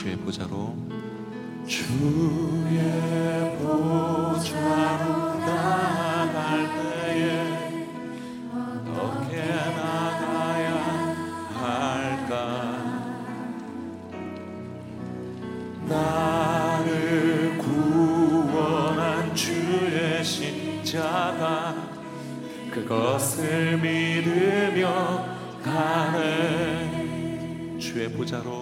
주의 보좌로. 주의 보좌로 나갈 때에 어떻게 나가야 할까? 나를 구원한 주의 십자가 그것을 믿으며 가는 주의 보좌로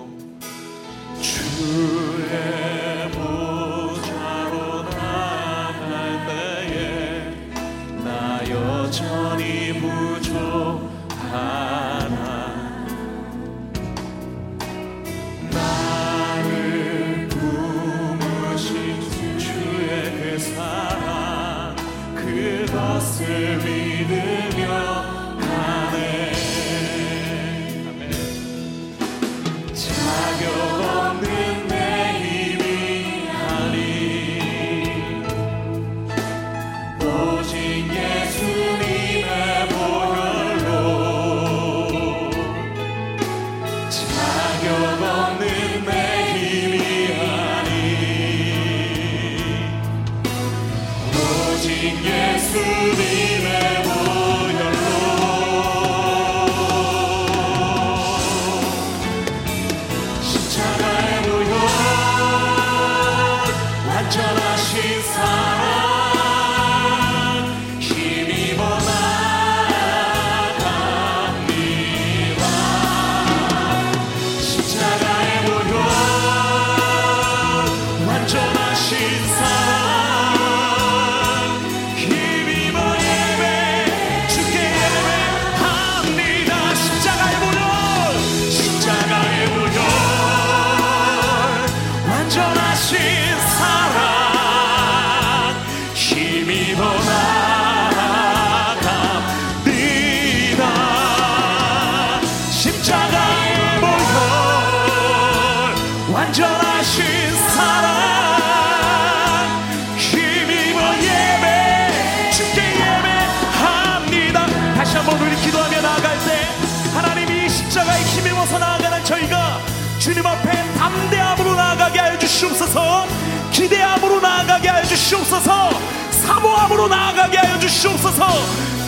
주시옵소서. 기대함으로 나아가게 하여 주시옵소서. 사모함으로 나아가게 하여 주시옵소서.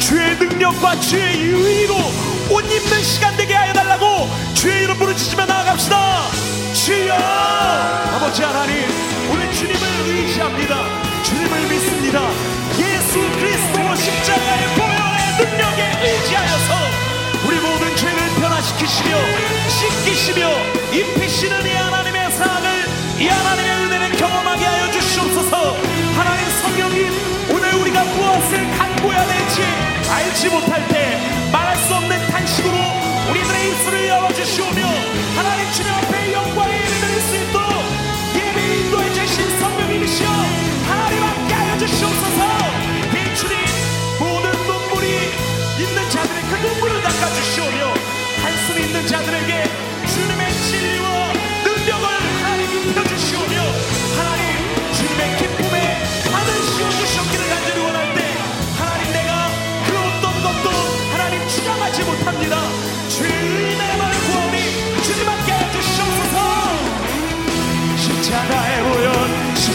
주의 능력과 주의 유의로 옷 입는 시간 되게 하여 달라고 주의 이름 부르짖으며 나아갑시다. 주여! 아버지 하나님 우리 주님을 의지합니다. 주님을 믿습니다. 예수 그리스도 십자가의 보혈의 능력에 의지하여서 우리 모든 죄를 변화시키시며 씻기시며 입히시는 이 하나님의 사랑을 이 하나님의 은혜를 경험하게 하여 주시옵소서. 하나님 성령님 오늘 우리가 무엇을 간구해야 될지 알지 못할 때 말할 수 없는 탄식으로 우리들의 입술을 열어주시오며 하나님 주님 앞에 영광의 예배 드릴 수 있도록 예배 인도해 주신 성령님이시여 하나님 함께 하여 주시옵소서. 대주님 모든 눈물이 있는 자들의 그 눈물을 닦아주시오며 한숨 있는 자들에게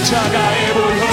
십자가의 보혈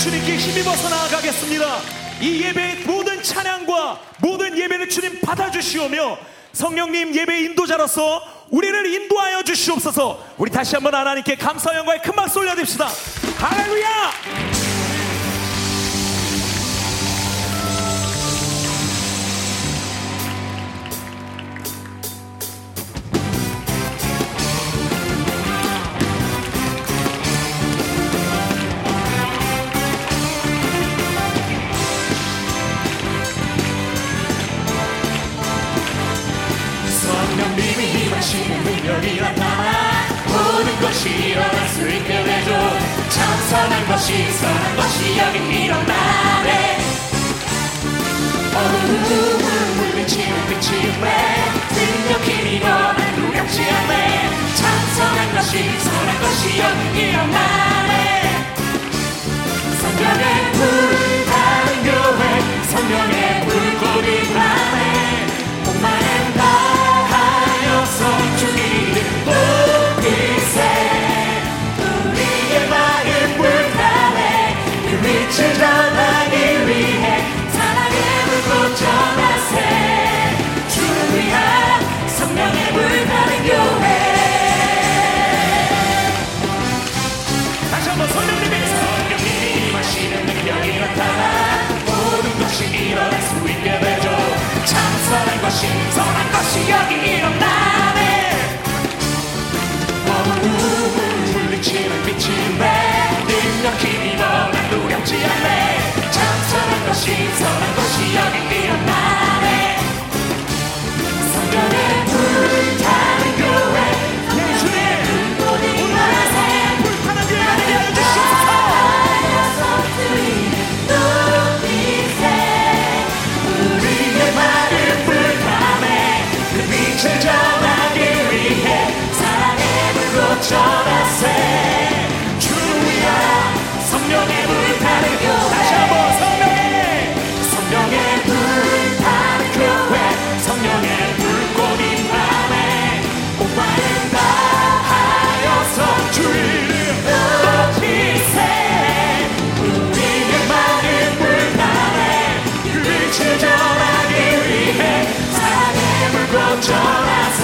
주님께 힘입어서 나아가겠습니다. 이 예배의 모든 찬양과 모든 예배를 주님 받아주시오며 성령님 예배 인도자로서 우리를 인도하여 주시옵소서. 우리 다시 한번 하나님께 감사 영광의 큰 박수 올려드립시다. 할렐루야 참 선한 것이 선한 것이 여기 일어나네 성령의 불 다른 교회 성령의 불꽃이 나네 신선한 것이 여기 일어나네 어둠을 물리치는 빛이 내 능력 힘이 불꽃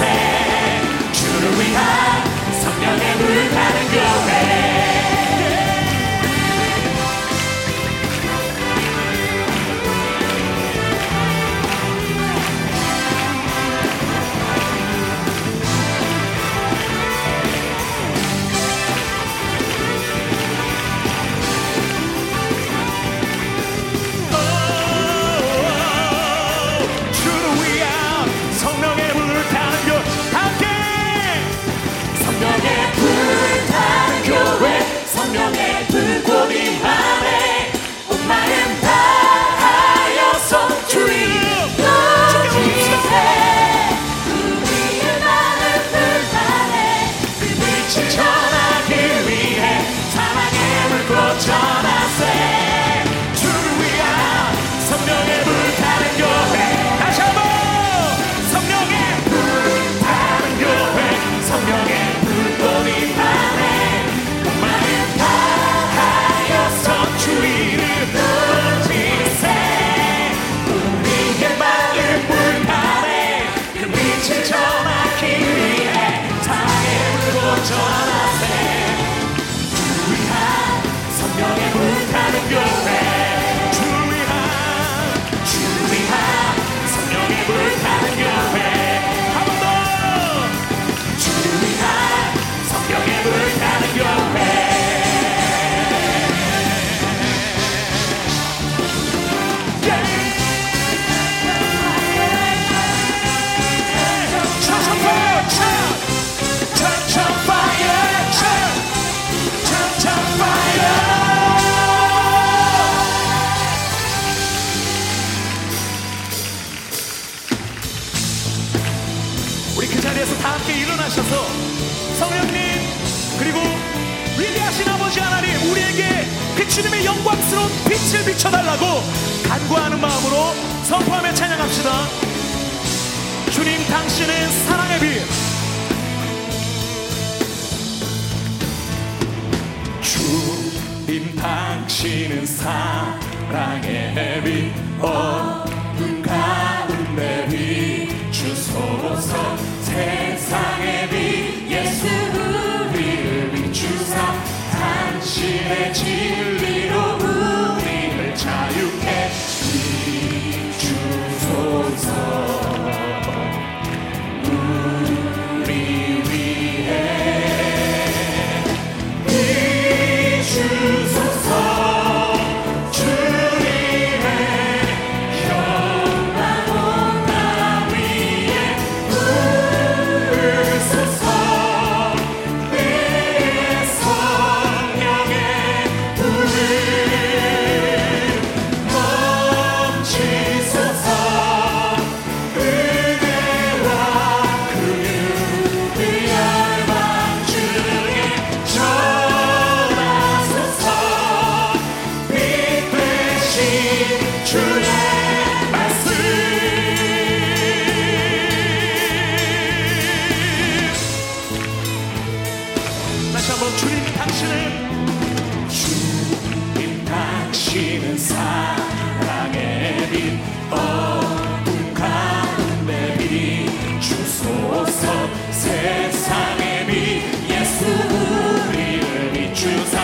다시 한번 주님 당신은 주님 당신은 사랑의 빛 어둠 가운데 빛 주소서 세상의 빛 예수 우리를 비추사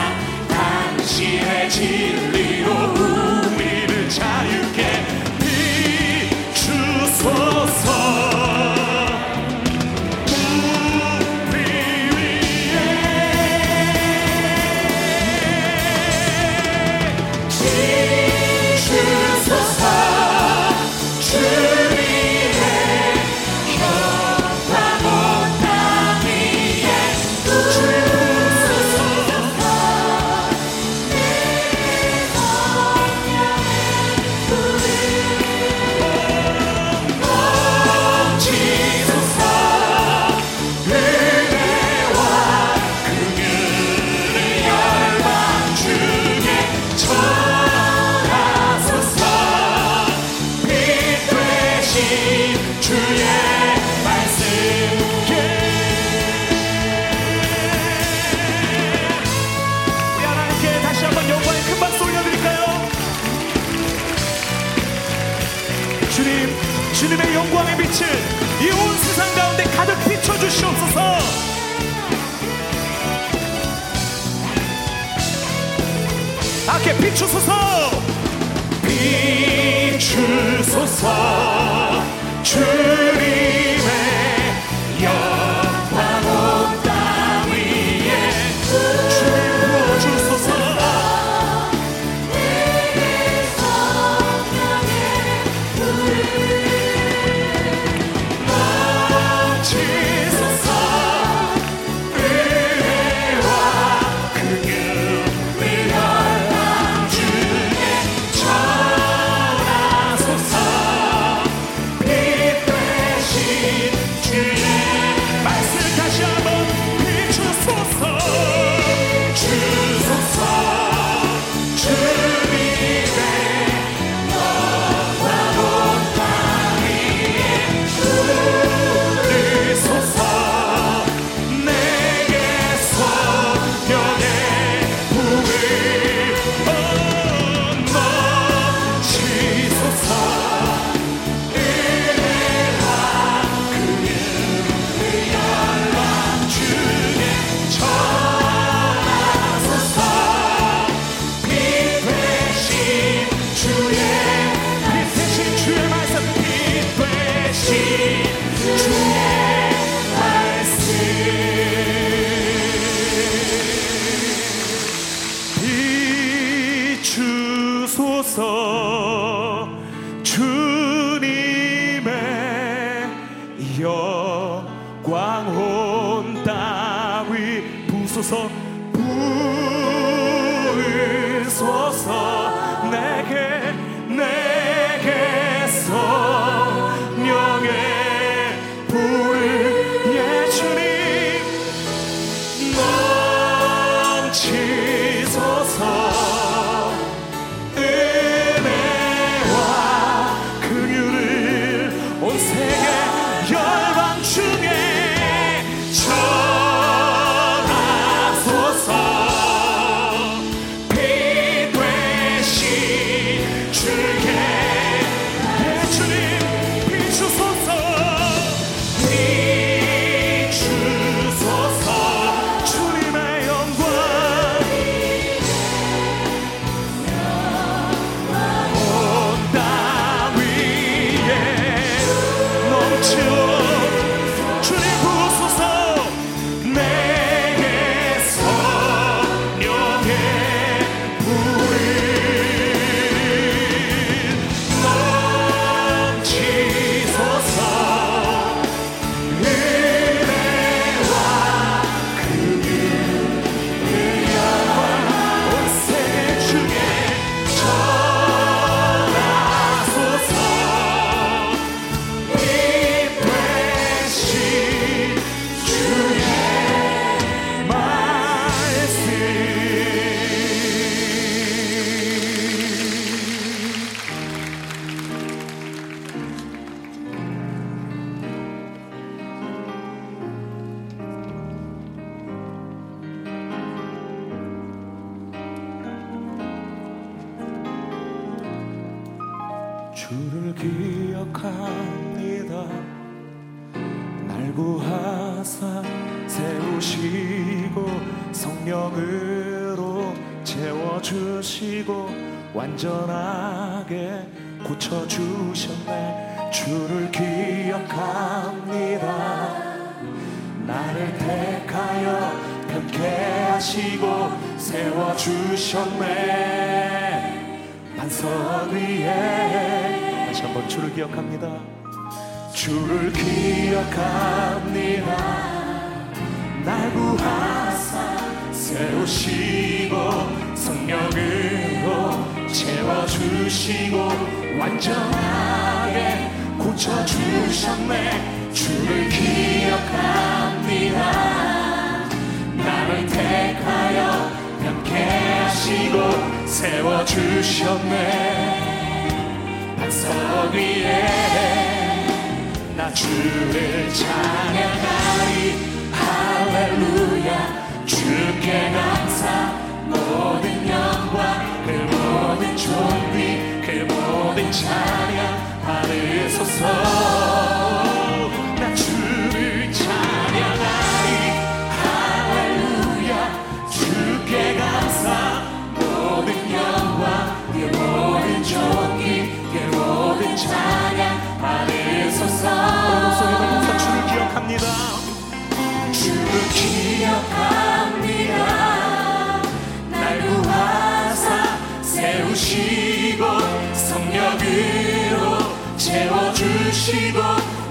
당신의 진 주시옵소서. 악에 비추소서 비추소서 주님. 주시고 완전하게 고쳐 주셨네. 주를 기억합니다. 나를 택하여 편케 하시고 세워 주셨네. 반석 위에 다시 한번 주를 기억합니다. 주를 기억합니다. 날 구하사 세우시고 성령으로 채워주시고 완전하게 고쳐주셨네. 주를 기억합니다. 나를 택하여 변케 하시고 세워주셨네. 반석 위에 나 주를 찬양하리. 할렐루야. 주께 감사 모든 영광 그 모든 존귀 그 모든 찬양 받으소서 주시고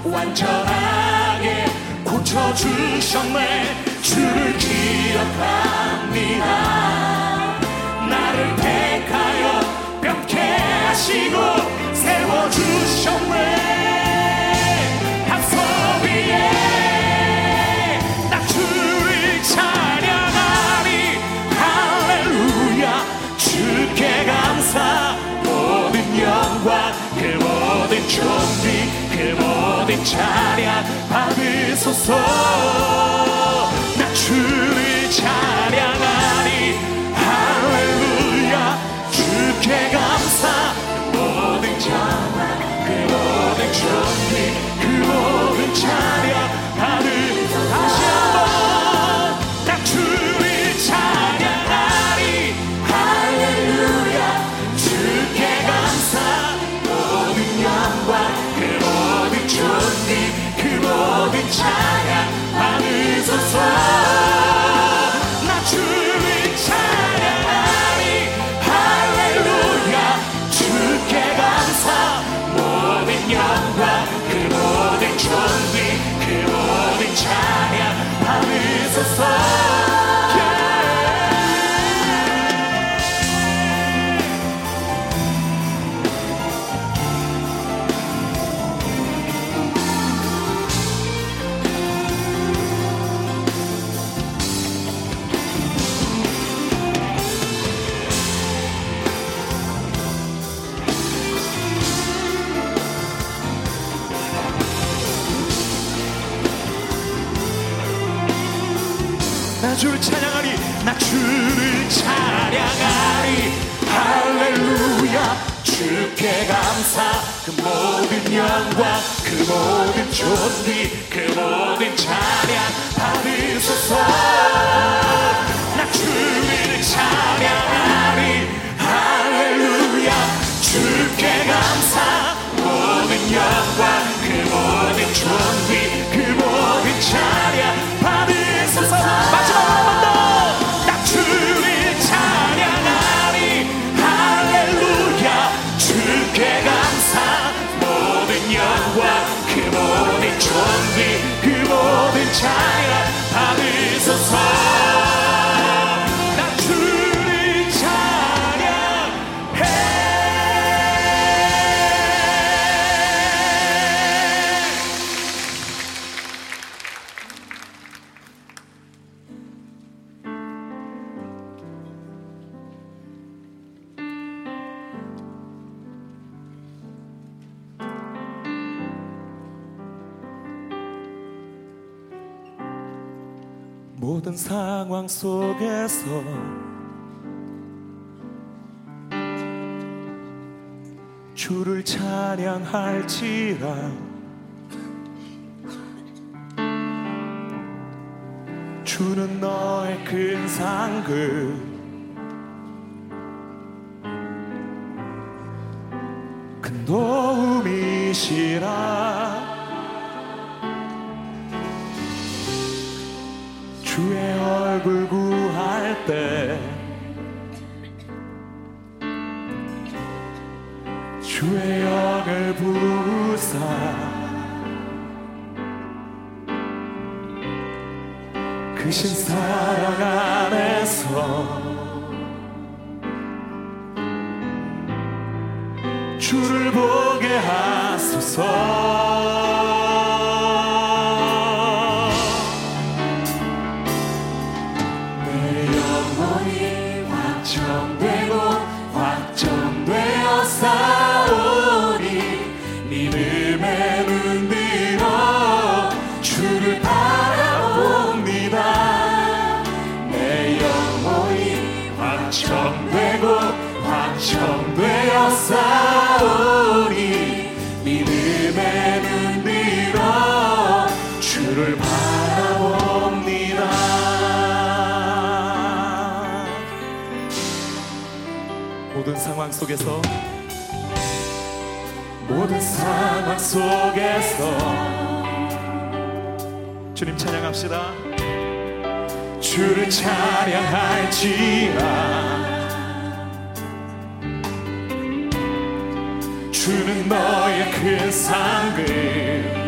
완전하게 고쳐주셨네. 주를 기억합니다. 나를 찬양 받으소서 나 주를 찬양 주를 찬양하리. 할렐루야. 주께 감사. 그 모든 영광 그 모든 존귀 그 모든 찬양 받으소서. 나 주를 찬양하리. 할렐루야. 주 모든 상황 속에서 주를 찬양할지라. 주는 너의 큰 상급. 큰 도움이시라. 주의 역을 부사. 그신 사랑 안에서 주를 보게 하소서. 모든 상황 속에서 모든 상황 속에서. 주님 찬양합시다. 주를 찬양할지라. 주는 너의 큰 상급.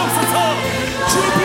주옵소서. 주의